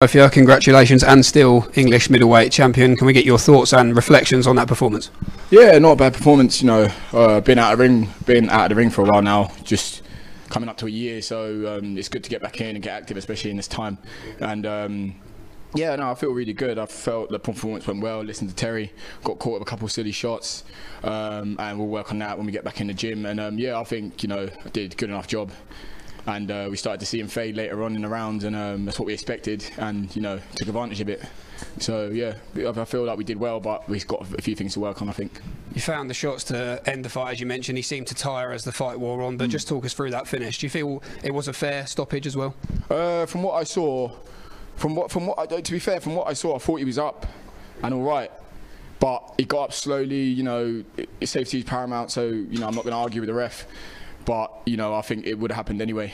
Udofia, congratulations, and still English middleweight champion. Can we get your thoughts and reflections on that performance? Yeah, not a bad performance. You know, uh, been out of the ring, been out of the ring for a while now. Just coming up to a year, so um, it's good to get back in and get active, especially in this time. And um, yeah, no, I feel really good. I felt the performance went well. Listened to Terry, got caught with a couple of silly shots, um, and we'll work on that when we get back in the gym. And um, yeah, I think you know I did a good enough job and uh, we started to see him fade later on in the rounds, and um, that's what we expected, and you know took advantage of it. So yeah, I feel like we did well, but we've got a few things to work on. I think. You found the shots to end the fight, as you mentioned. He seemed to tire as the fight wore on, but mm. just talk us through that finish. Do you feel it was a fair stoppage as well? Uh, from what I saw, from what from what I, to be fair, from what I saw, I thought he was up and all right. But he got up slowly, you know, safety is paramount, so, you know, I'm not going to argue with the ref but you know I think it would have happened anyway.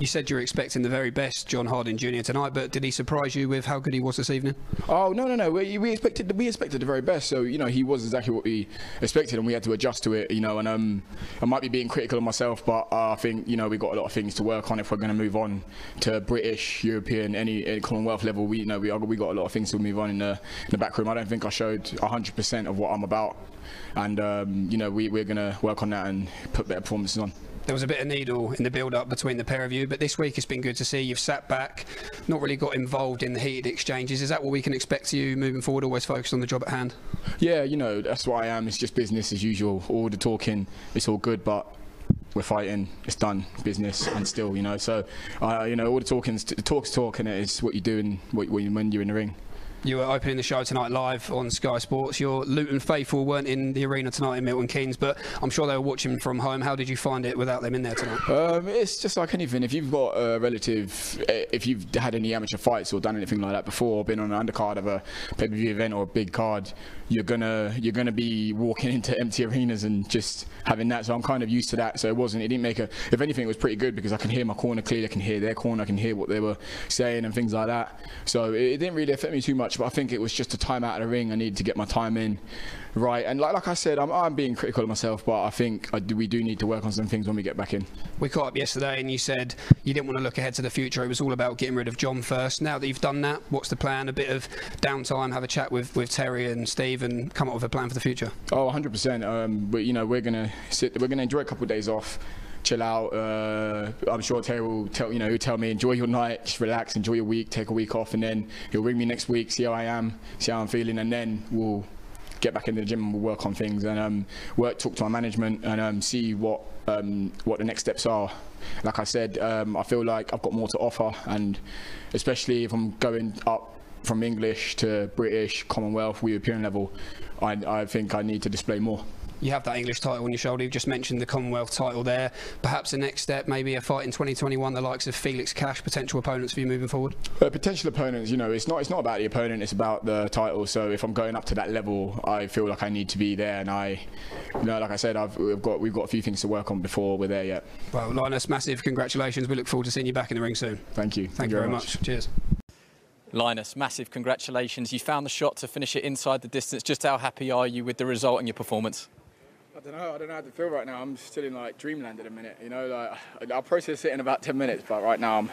You said you were expecting the very best John Harding Jr. tonight, but did he surprise you with how good he was this evening? Oh no, no, no. We, we expected we expected the very best. So you know he was exactly what we expected, and we had to adjust to it. You know, and um, I might be being critical of myself, but uh, I think you know we've got a lot of things to work on if we're going to move on to British, European, any, any Commonwealth level. We you know we we got a lot of things to move on in the in the back room. I don't think I showed 100% of what I'm about, and um, you know we, we're going to work on that and put better performances on there was a bit of needle in the build-up between the pair of you, but this week it's been good to see you've sat back, not really got involved in the heated exchanges. Is that what we can expect of you moving forward? Always focused on the job at hand. Yeah, you know that's what I am. It's just business as usual. All the talking, it's all good, but we're fighting. It's done, business, and still, you know. So, uh, you know, all the talking, talk's talk, and it is what you do and what, when you're in the ring. You were opening the show tonight live on Sky Sports. Your Luton faithful weren't in the arena tonight in Milton Keynes, but I'm sure they were watching from home. How did you find it without them in there tonight? Um, it's just like anything. If you've got a relative, eh, if you've had any amateur fights or done anything like that before, been on an undercard of a pay-per-view event or a big card, you're gonna you're gonna be walking into empty arenas and just having that. So I'm kind of used to that. So it wasn't. It didn't make a. If anything, it was pretty good because I can hear my corner clearly. I can hear their corner. I can hear what they were saying and things like that. So it, it didn't really affect me too much. But I think it was just a time out of the ring. I needed to get my time in right. And like, like I said, I'm, I'm being critical of myself, but I think I do, we do need to work on some things when we get back in. We caught up yesterday, and you said you didn't want to look ahead to the future. It was all about getting rid of John first. Now that you've done that, what's the plan? A bit of downtime, have a chat with, with Terry and Steve, and come up with a plan for the future. Oh, 100. Um, percent But you know, we're gonna sit. We're gonna enjoy a couple of days off chill out. Uh, I'm sure Terry will tell you know he'll tell me enjoy your night, just relax, enjoy your week, take a week off, and then he'll ring me next week, see how I am, see how I'm feeling, and then we'll get back into the gym and we'll work on things and um, work, talk to our management and um, see what um, what the next steps are. Like I said, um, I feel like I've got more to offer, and especially if I'm going up from English to British, Commonwealth, European level, I, I think I need to display more you have that English title on your shoulder. You've just mentioned the Commonwealth title there. Perhaps the next step, maybe a fight in 2021, the likes of Felix Cash, potential opponents for you moving forward. Uh, potential opponents, you know, it's not it's not about the opponent, it's about the title. So if I'm going up to that level, I feel like I need to be there, and I, you know, like I said, I've we've got we've got a few things to work on before we're there yet. Well, Linus, massive congratulations. We look forward to seeing you back in the ring soon. Thank you. Thank, Thank you very much. much. Cheers. Linus, massive congratulations. You found the shot to finish it inside the distance. Just how happy are you with the result and your performance? I don't know. I don't know how to feel right now. I'm still in like dreamland at a minute. You know, like I'll process it in about 10 minutes, but right now I'm,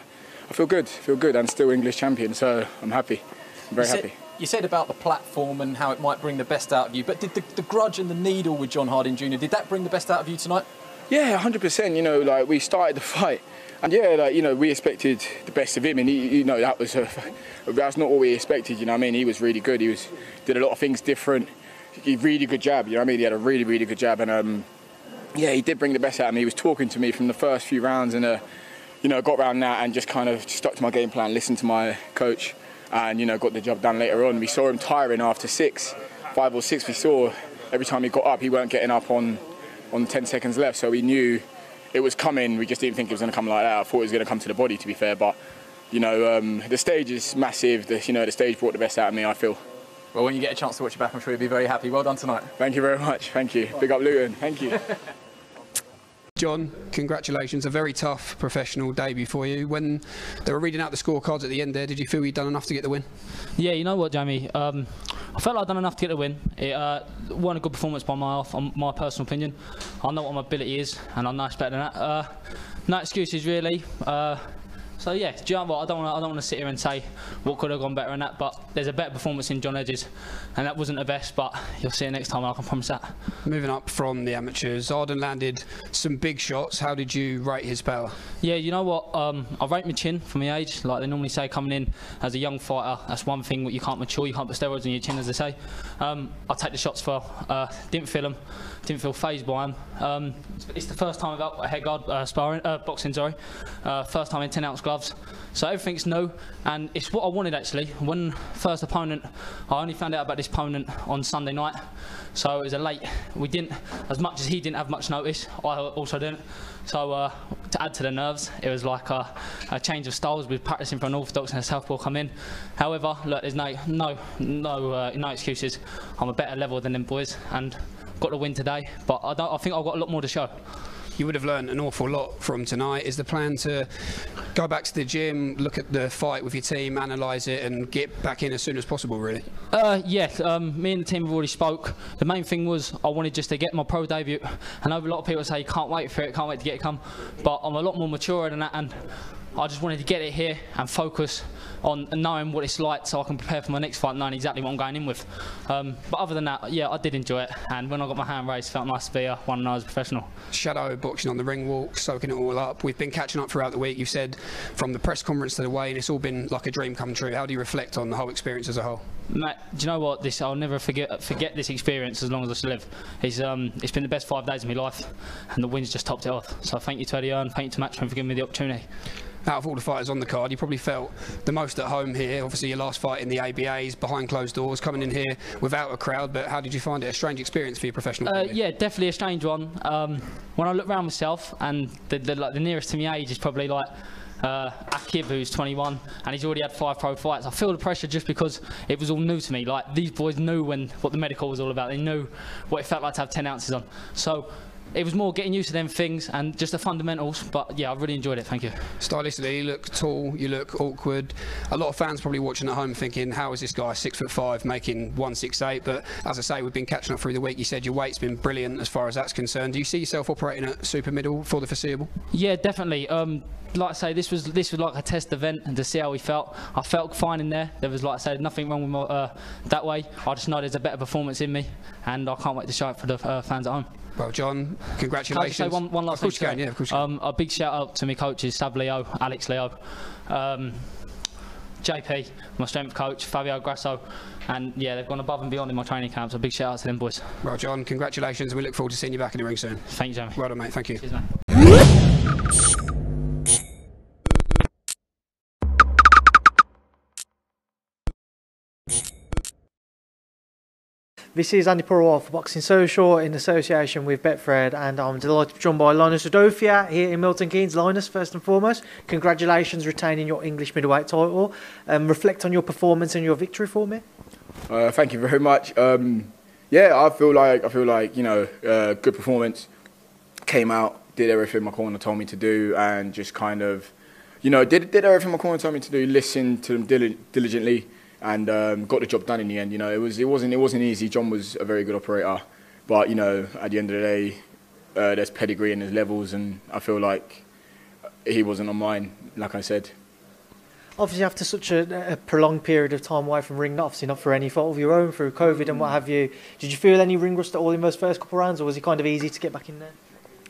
I feel good. Feel good. I'm still English champion, so I'm happy. I'm very you happy. Said, you said about the platform and how it might bring the best out of you, but did the, the grudge and the needle with John Harding Jr. did that bring the best out of you tonight? Yeah, 100%. You know, like we started the fight. And yeah, like you know, we expected the best of him, and he, you know that was uh, a, that's not what we expected. You know, I mean, he was really good. He was did a lot of things different he really good job. You know what I mean? He had a really really good jab, and um, yeah, he did bring the best out of me. He was talking to me from the first few rounds, and uh, you know, got around that and just kind of stuck to my game plan, listened to my coach, and you know, got the job done later on. We saw him tiring after six, five or six. We saw every time he got up, he weren't getting up on on 10 seconds left, so we knew it was coming. We just didn't think it was going to come like that. I thought it was going to come to the body, to be fair, but. You know, um, the stage is massive. The, you know, the stage brought the best out of me. I feel. Well, when you get a chance to watch it back, I'm sure you'll be very happy. Well done tonight. Thank you very much. Thank you. Big up Luton. Thank you. John, congratulations. A very tough professional debut for you. When they were reading out the scorecards at the end there, did you feel you'd done enough to get the win? Yeah, you know what, Jamie? Um, I felt like I'd done enough to get the win. It uh, wasn't a good performance by my half, on my personal opinion. I know what my ability is, and I know it's better than that. Uh, no excuses, really. Uh, So yeah, do you know what? I don't want to. I don't want to sit here and say what could have gone better in that, but there's a better performance in John Hedges, and that wasn't the best. But you'll see it next time. I can promise that. Moving up from the amateurs, Ardon landed some big shots. How did you rate his power? Yeah, you know what? Um, I rate my chin for my age. Like they normally say, coming in as a young fighter, that's one thing what you can't mature. You can't put steroids on your chin, as they say. Um, I take the shots well. Uh, didn't feel them. Didn't feel phased by them. Um, it's the first time I've got a head guard uh, sparring, uh, boxing. Sorry, uh, first time in 10 ounce gloves. So everything's new, and it's what I wanted actually. When first opponent, I only found out about this opponent on Sunday night, so it was a late. We didn't, as much as he didn't have much notice, I also didn't. So uh, to add to the nerves, it was like a, a change of styles. We were practicing for an orthodox and a southpaw come in. However, look, there's no no no uh, no excuses. I'm a better level than them boys, and got the win today. But I, don't, I think I've got a lot more to show. You would have learned an awful lot from tonight. Is the plan to go back to the gym, look at the fight with your team, analyse it, and get back in as soon as possible? Really? Uh, yeah, um, me and the team have already spoke. The main thing was I wanted just to get my pro debut. I know a lot of people say can't wait for it, can't wait to get it come, but I'm a lot more mature than that, and I just wanted to get it here and focus on knowing what it's like so I can prepare for my next fight knowing exactly what I'm going in with. Um, but other than that, yeah, I did enjoy it. And when I got my hand raised, felt nice to be uh, one and I was a professional. Shadow boxing on the ring walk, soaking it all up. We've been catching up throughout the week. You've said from the press conference to the weigh, and it's all been like a dream come true. How do you reflect on the whole experience as a whole? Matt, do you know what? This I'll never forget forget this experience as long as I live. It's um, it's been the best five days of my life, and the wins just topped it off. So thank you to Eddie Hearn, thank you to Matchroom for giving me the opportunity out of all the fighters on the card, you probably felt the most at home here. Obviously, your last fight in the ABAs behind closed doors, coming in here without a crowd. But how did you find it? A strange experience for your professional uh, Yeah, definitely a strange one. Um, when I look around myself, and the, the, like, the nearest to my age is probably like uh, Aqib, who's 21, and he's already had five pro fights. I feel the pressure just because it was all new to me. Like these boys knew when what the medical was all about. They knew what it felt like to have 10 ounces on. So it was more getting used to them things and just the fundamentals. But yeah, I really enjoyed it. Thank you. Stylistically, you look tall, you look awkward. A lot of fans probably watching at home thinking, "How is this guy six foot five making one six eight? But as I say, we've been catching up through the week. You said your weight's been brilliant as far as that's concerned. Do you see yourself operating at super middle for the foreseeable? Yeah, definitely. Um, like I say, this was this was like a test event and to see how we felt. I felt fine in there. There was like I said, nothing wrong with my, uh, that way. I just know there's a better performance in me, and I can't wait to show it for the uh, fans at home. Well, John, congratulations. Can I say one, one last of course thing? You can, yeah, of course. Um, a big shout out to my coaches, Sab Leo, Alex Leo, um, JP, my strength coach, Fabio Grasso, and yeah, they've gone above and beyond in my training camps. A big shout out to them boys. Well, John, congratulations. We look forward to seeing you back in the ring soon. Thank you, Jamie. Well done, mate. Thank you. Cheers, This is Andy Purwell for Boxing Social in association with Betfred, and I'm delighted to be joined by Linus Udofia here in Milton Keynes. Linus, first and foremost, congratulations retaining your English middleweight title. Um, reflect on your performance and your victory for me. Uh, thank you very much. Um, yeah, I feel like I feel like you know, uh, good performance. Came out, did everything my corner told me to do, and just kind of, you know, did did everything my corner told me to do. Listened to them diligently and um, got the job done in the end. You know, it was it wasn't it wasn't easy. John was a very good operator, but you know, at the end of the day, uh, there's pedigree and there's levels, and I feel like he wasn't on mine. Like I said. Obviously, after such a, a prolonged period of time away from ring, obviously not for any fault of your own, through COVID and what have you, did you feel any ring rust at all in those first couple of rounds, or was it kind of easy to get back in there?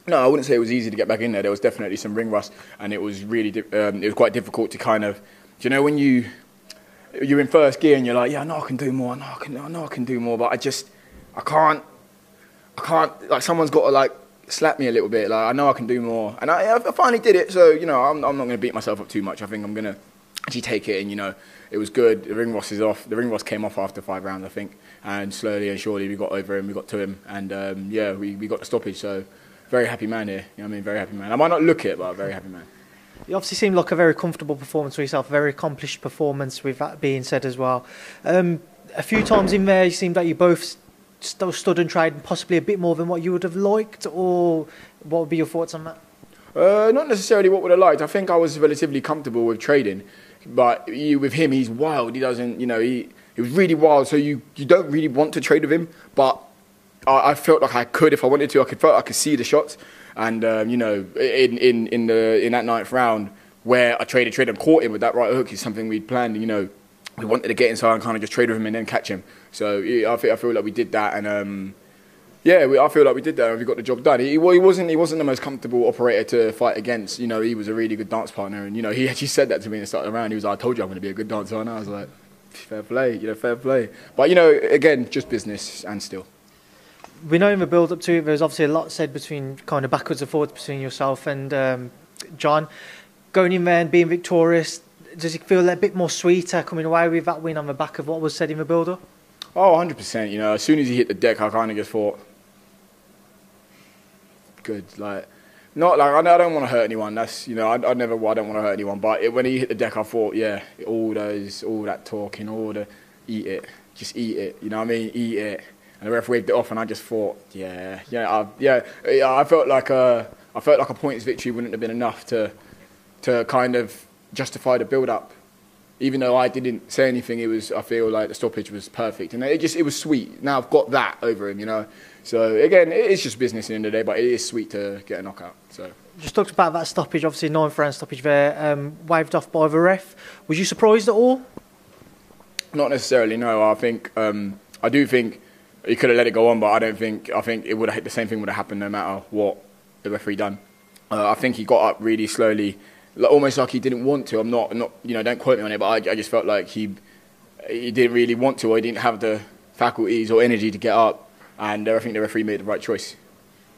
No, I wouldn't say it was easy to get back in there. There was definitely some ring rust, and it was really um, it was quite difficult to kind of, do you know, when you you're in first gear and you're like, yeah, I know I can do more, I know I can, I know I can do more, but I just, I can't, I can't, like someone's got to like slap me a little bit, like I know I can do more. And I, I finally did it, so, you know, I'm, I'm not going to beat myself up too much. I think I'm going to actually take it and, you know, it was good. The ring is off. The ring rust came off after five rounds, I think. And slowly and surely we got over him, we got to him, and um, yeah, we, we got the stoppage. So very happy man here. You know I mean? Very happy man. I might not look it, but very happy man. You obviously seemed like a very comfortable performance for yourself, a very accomplished performance with that being said as well. Um, a few times in there, you seemed like you both st- stood and tried possibly a bit more than what you would have liked, or what would be your thoughts on that? Uh, not necessarily what would have liked. I think I was relatively comfortable with trading, but you, with him, he's wild. He doesn't, you know, he, he was really wild. So you, you don't really want to trade with him, but I, I felt like I could if I wanted to. I could I could see the shots. And um, you know, in, in, in the in that ninth round, where I traded, traded and caught him with that right hook is something we'd planned. You know, we wanted to get inside and kind of just trade with him and then catch him. So yeah, I feel I feel like we did that and. Um, yeah, we, I feel like we did that and we got the job done. He, he wasn't he wasn't the most comfortable operator to fight against. You know, he was a really good dance partner, and you know he actually said that to me in the start of the round. He was like, "I told you I'm going to be a good dancer," and I was like, "Fair play, you know, fair play." But you know, again, just business and still. We know in the build up to it, there's obviously a lot said between kind of backwards and forwards between yourself and um, John. Going in there and being victorious, does it feel a bit more sweeter coming away with that win on the back of what was said in the build up? Oh, 100%. You know, as soon as he hit the deck, I kind of just thought, good. Like, not like I don't want to hurt anyone. That's you know, I, I never, I don't want to hurt anyone. But it, when he hit the deck, I thought, yeah, all those, all that talking, all the eat it, just eat it. You know what I mean? Eat it. And the ref waved it off, and I just thought, yeah, yeah, I, yeah, yeah. I felt like a, I felt like a points victory wouldn't have been enough to, to kind of justify the build-up. Even though I didn't say anything, it was. I feel like the stoppage was perfect, and it just it was sweet. Now I've got that over him, you know. So again, it is just business in the end of the day, but it is sweet to get a knockout. So. Just talked about that stoppage, obviously ninth round stoppage there, um, waved off by the ref. Was you surprised at all? Not necessarily. No, I think um, I do think he could have let it go on, but I don't think I think it would have the same thing would have happened no matter what the referee done. Uh, I think he got up really slowly, almost like he didn't want to. I'm not not you know don't quote me on it, but I, I just felt like he he didn't really want to, or he didn't have the faculties or energy to get up and uh, I think the referee made the right choice.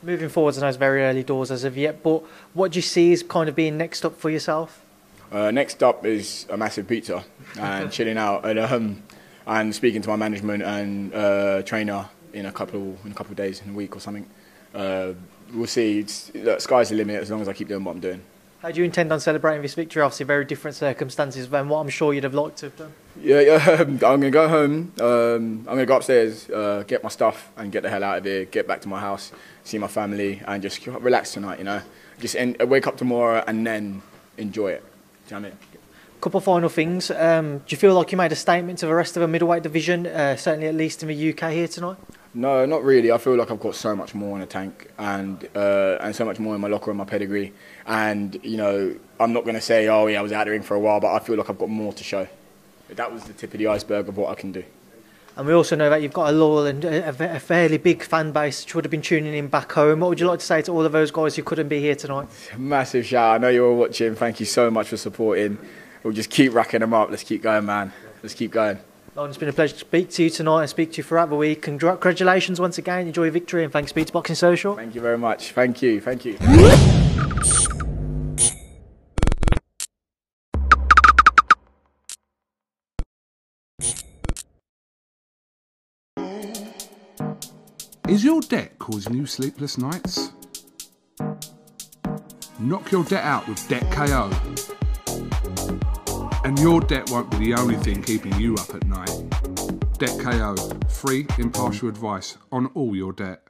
Moving forwards, I know it's very early doors as of yet, but what do you see is kind of being next up for yourself? Uh, next up is a massive pizza and chilling out and, um, and speaking to my management and uh, trainer in a couple in a couple of days, in a week or something. Uh, we'll see. It's, look, sky's the limit as long as I keep doing what I'm doing. How do you intend on celebrating this victory? Obviously, very different circumstances than what I'm sure you'd have liked to have done. Yeah, yeah. I'm going to go home. Um, I'm going to go upstairs, uh, get my stuff, and get the hell out of here. Get back to my house, see my family, and just relax tonight. You know, just end, wake up tomorrow and then enjoy it. Do you know I mean? Couple final things. Um, do you feel like you made a statement to the rest of the middleweight division, uh, certainly at least in the UK here tonight? No, not really. I feel like I've got so much more in the tank and uh, and so much more in my locker and my pedigree. And you know, I'm not going to say, oh yeah, I was out of the ring for a while, but I feel like I've got more to show. That was the tip of the iceberg of what I can do. And we also know that you've got a loyal and a, a fairly big fan base which would have been tuning in back home. What would you like to say to all of those guys who couldn't be here tonight? Massive shout! I know you're all watching. Thank you so much for supporting. We'll just keep racking them up. Let's keep going, man. Let's keep going. Lauren, it's been a pleasure to speak to you tonight and speak to you throughout the week. Congratulations once again. Enjoy your victory and thanks, to Boxing Social. Thank you very much. Thank you. Thank you. Is your debt causing you sleepless nights? Knock your debt out with Debt KO. And your debt won't be the only thing keeping you up at night. Debt KO, free, impartial advice on all your debt.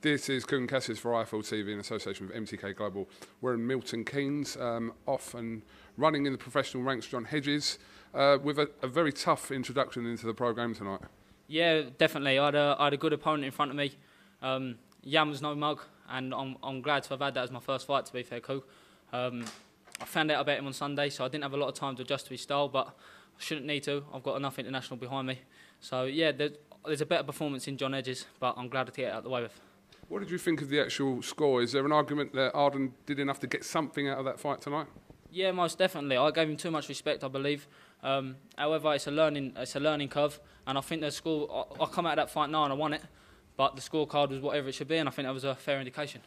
This is Kugan Cassius for IFL TV in association with MTK Global. We're in Milton Keynes, um, off and running in the professional ranks, John Hedges, uh, with a, a, very tough introduction into the programme tonight. Yeah, definitely. I had a, I had a good opponent in front of me. Um, Jan was no mug, and I'm, I'm glad to have had that as my first fight, to be fair, Cool. Um, I found out about him on Sunday, so I didn't have a lot of time to adjust to his style, but I shouldn't need to. I've got enough international behind me. So, yeah, there's, there's a better performance in John Hedges, but I'm glad to get it out of the way with. What did you think of the actual score? Is there an argument that Ardon did enough to get something out of that fight tonight? Yeah, most definitely. I gave him too much respect, I believe. Um, however, it's a learning it's a learning curve, and I think the score. I, I come out of that fight now and I won it, but the scorecard was whatever it should be, and I think that was a fair indication.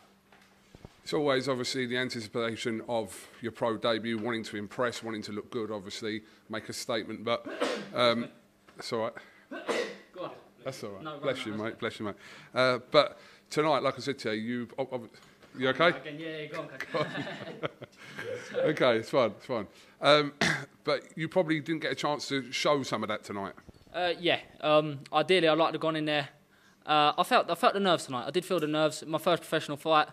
It's always obviously the anticipation of your pro debut, wanting to impress, wanting to look good, obviously make a statement. But um, that's all right. Go on. That's all right. No, Bless you, mate. Bless you, mate. Uh, but tonight, like I said to you, you, you okay? Yeah, go on. Go on. okay, it's fine, it's fine. Um, but you probably didn't get a chance to show some of that tonight. Uh, yeah, um, ideally I'd like to have gone in there. Uh, I felt I felt the nerves tonight. I did feel the nerves. My first professional fight,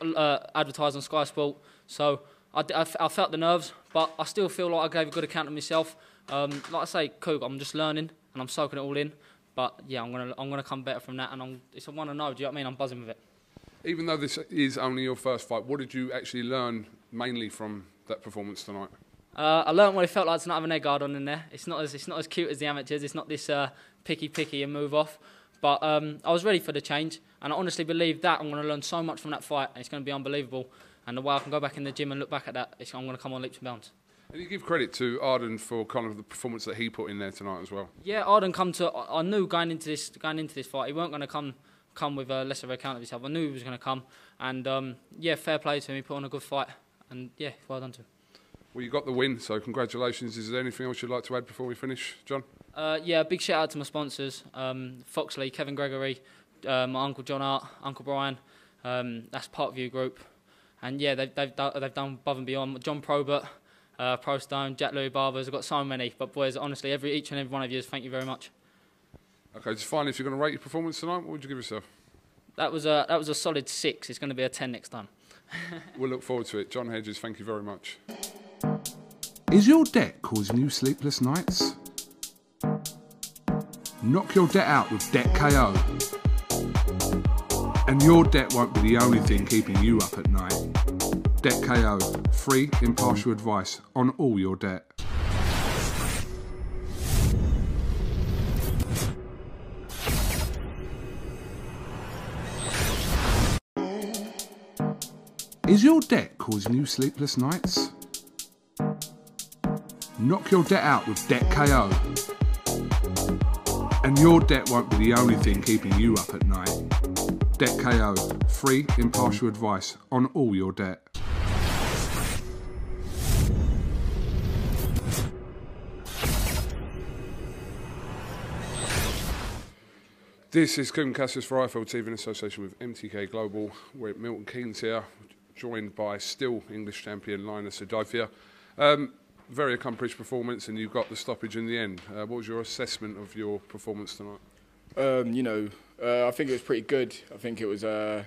uh, advertised on Sky Sport, so I, I, I, felt the nerves, but I still feel like I gave a good account of myself. Um, like I say, Coog, I'm just learning and I'm soaking it all in. But yeah, I'm gonna I'm gonna come better from that, and I'm, it's a one and know. Do you know what I mean? I'm buzzing with it. Even though this is only your first fight, what did you actually learn mainly from that performance tonight? Uh, I learned what it felt like to not have an egg guard on in there. It's not as it's not as cute as the amateurs. It's not this uh, picky picky and move off. But um, I was ready for the change, and I honestly believe that I'm going to learn so much from that fight. And it's going to be unbelievable. And the way I can go back in the gym and look back at that, I'm going to come on leaps and bounds. And you give credit to Ardon for kind of the performance that he put in there tonight as well. Yeah, Ardon come to. I knew going into this going into this fight, he weren't going to come come with a lesser account of himself. I knew he was going to come, and um, yeah, fair play to him. He put on a good fight, and yeah, well done to him. Well, you got the win, so congratulations. Is there anything else you'd like to add before we finish, John? Uh, yeah, big shout out to my sponsors, um, Foxley, Kevin Gregory, uh, my uncle John Art, Uncle Brian. Um, that's Parkview Group, and yeah, they've they've done, they've done above and beyond. John Probert, uh, Pro Stone, Jack Louis Barbers. I've got so many, but boys, honestly, every each and every one of you, thank you very much. Okay, just finally, if you're going to rate your performance tonight, what would you give yourself? That was a that was a solid six. It's going to be a ten next time. we'll look forward to it. John Hedges, thank you very much. Is your debt causing you sleepless nights? Knock your debt out with Debt KO. And your debt won't be the only thing keeping you up at night. Debt KO, free, impartial advice on all your debt. Is your debt causing you sleepless nights? Knock your debt out with Debt KO. And your debt won't be the only thing keeping you up at night. Debt KO, free, impartial advice on all your debt. This is Kugan Cassius for IFL TV in association with MTK Global. We're at Milton Keynes here, joined by still English champion Linus Udofia. Um, very accomplished performance, and you got the stoppage in the end. Uh, what was your assessment of your performance tonight? Um, you know, uh, I think it was pretty good. I think it was a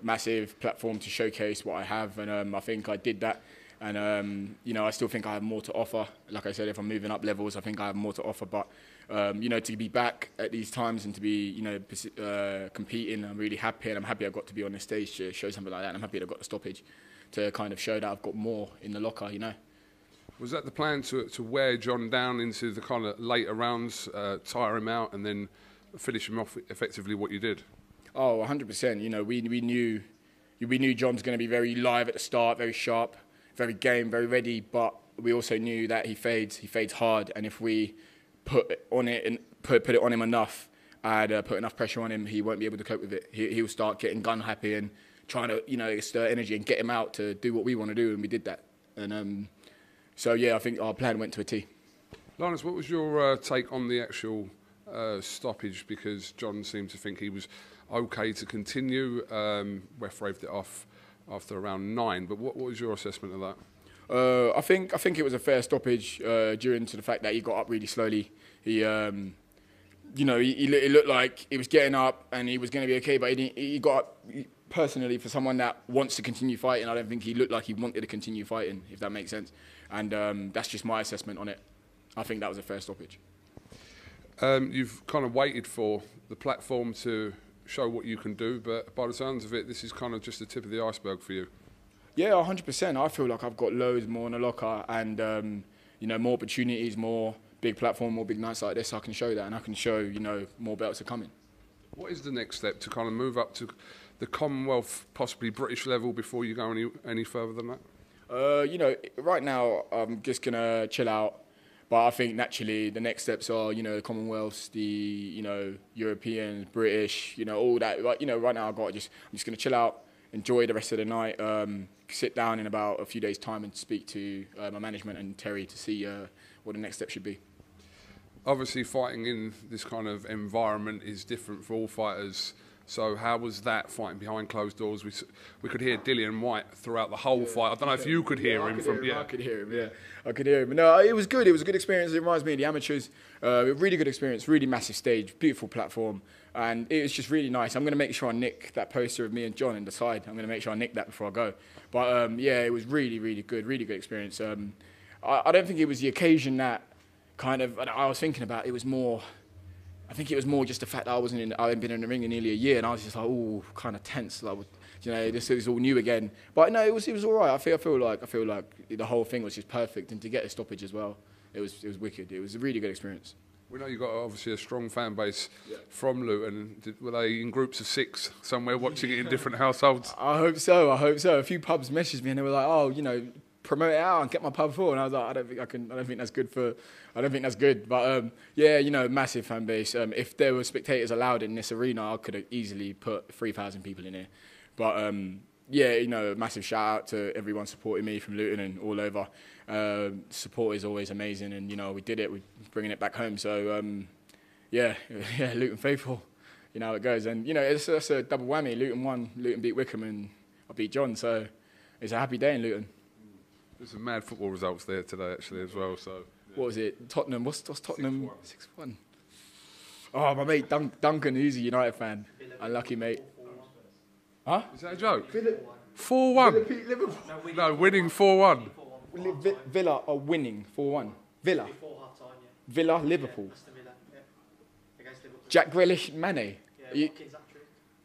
massive platform to showcase what I have, and um, I think I did that. And um, you know, I still think I have more to offer. Like I said, if I'm moving up levels, I think I have more to offer. But um, you know, to be back at these times and to be, you know, uh, competing, I'm really happy, and I'm happy I got to be on the stage to show something like that. And I'm happy that I got the stoppage to kind of show that I've got more in the locker. You know. Was that the plan to, to wear John down into the kind of later rounds, uh, tire him out, and then finish him off effectively what you did? Oh, 100%. You know, we, we knew we knew John's going to be very live at the start, very sharp, very game, very ready, but we also knew that he fades, he fades hard, and if we put on it and put, put it on him enough, and uh, put enough pressure on him, he won't be able to cope with it. He, he'll start getting gun happy and trying to, you know, stir energy and get him out to do what we want to do, and we did that. And um, so yeah, I think our plan went to a T. Linus, what was your uh, take on the actual uh, stoppage? Because John seemed to think he was okay to continue. Um, Wef raved it off after around nine. But what, what was your assessment of that? Uh, I think I think it was a fair stoppage uh, due to the fact that he got up really slowly. He, um, you know, he, he, looked like he was getting up and he was going to be okay, but he, he got up. Personally, for someone that wants to continue fighting, I don't think he looked like he wanted to continue fighting, if that makes sense. And um, that's just my assessment on it. I think that was a fair stoppage. Um, you've kind of waited for the platform to show what you can do, but by the sounds of it, this is kind of just the tip of the iceberg for you. Yeah, 100%. I feel like I've got loads more in the locker and, um, you know, more opportunities, more big platform, more big nights like this. I can show that and I can show, you know, more belts are coming. What is the next step to kind of move up to the Commonwealth, possibly British level before you go any, any further than that? Uh, you know, right now I'm just gonna chill out. But I think naturally the next steps are, you know, the Commonwealths, the, you know, Europeans, British, you know, all that. But, you know, right now I've got just, I'm just going to chill out, enjoy the rest of the night, um, sit down in about a few days' time and speak to uh, my management and Terry to see uh, what the next step should be. Obviously, fighting in this kind of environment is different for all fighters. So how was that fighting behind closed doors? We we could hear Dillian Whyte throughout the whole yeah, fight. I don't know if you could hear yeah, him could from. Hear him, yeah, I could hear him. Yeah, I could hear him. No, it was good. It was a good experience. It reminds me of the amateurs. Uh, really good experience. Really massive stage. Beautiful platform. And it was just really nice. I'm going to make sure I nick that poster of me and John in the side. I'm going to make sure I nick that before I go. But um, yeah, it was really, really good. Really good experience. Um, I, I don't think it was the occasion that kind of I was thinking about. It was more I think it was more just the fact that I wasn't in. I hadn't been in the ring in nearly a year, and I was just like, oh, kind of tense. Like, you know, this is all new again. But no, it was it was all right. I feel I feel like I feel like the whole thing was just perfect, and to get a stoppage as well, it was it was wicked. It was a really good experience. We know you've got obviously a strong fan base from Luton. Did, were they in groups of six somewhere watching it in different households? I hope so. I hope so. A few pubs messaged me and they were like, "Oh, you know, promote it out and get my pub full." And I was like, "I don't think I can. I don't think that's good for. I don't think that's good." But um, yeah, you know, massive fan base. Um, if there were spectators allowed in this arena, I could have easily put three thousand people in here. But um, yeah, you know, massive shout out to everyone supporting me from Luton and all over. Um, support is always amazing, and you know, we did it. We're bringing it back home. So um, yeah, yeah, Luton faithful. You know how it goes, and you know, it's that's a double whammy. Luton won, Luton beat Wycombe, and I beat John. So it's a happy day in Luton. There's some mad football results there today, actually, as well. So What was it? Tottenham. What's, what's Tottenham? Six one. Oh, my mate Dun- Duncan, who's a United fan. Unlucky mate. Huh? is that a joke? Four one. Liverpool. No, winning four one. Villa are winning 4 1. Villa. Villa, Liverpool. Jack Grealish, Mane. You-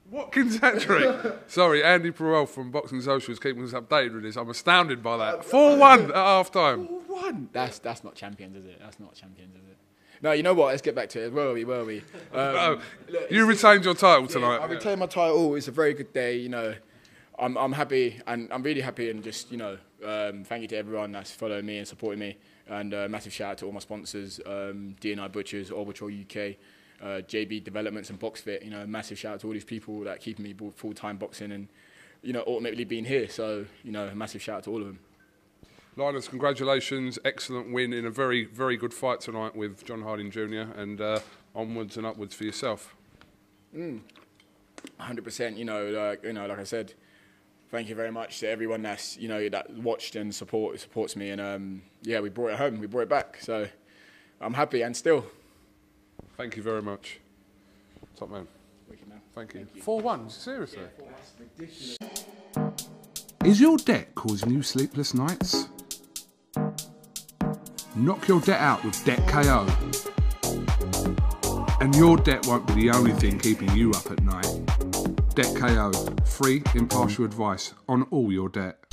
Watkins hat trick. Sorry, Andy Perel from Boxing Social is keeping us updated with this. I'm astounded by that. Four one at half time. 4-1. That's, that's not champions, is it? That's not champions, is it? No, you know what? Let's get back to it. Where are we? Where are we? Um, Oh, look, you retained your title I tonight. I retained my title. It's a very good day. You know, I'm I'm happy and I'm really happy and just you know, um, thank you to everyone that's following me and supporting me. And uh, massive shout out to all my sponsors, um, DNI Butchers, Orbital UK, uh, JB Developments and BoxFit. You know, massive shout out to all these people that keep me full time boxing and you know ultimately being here. So you know, massive shout out to all of them. Linus, congratulations. Excellent win in a very, very good fight tonight with John Harding Jr. and uh, onwards and upwards for yourself. 100%. You know, like you know, like I said, thank you very much to everyone that's you know that watched and support supports me, and um, yeah, we brought it home, we brought it back. So I'm happy and still. Thank you very much. Top man. Wicked man. Thank you. 4 1, seriously? Is your debt causing you sleepless nights? Knock your debt out with Debt KO. And your debt won't be the only thing keeping you up at night. Debt KO, free, impartial advice on all your debt.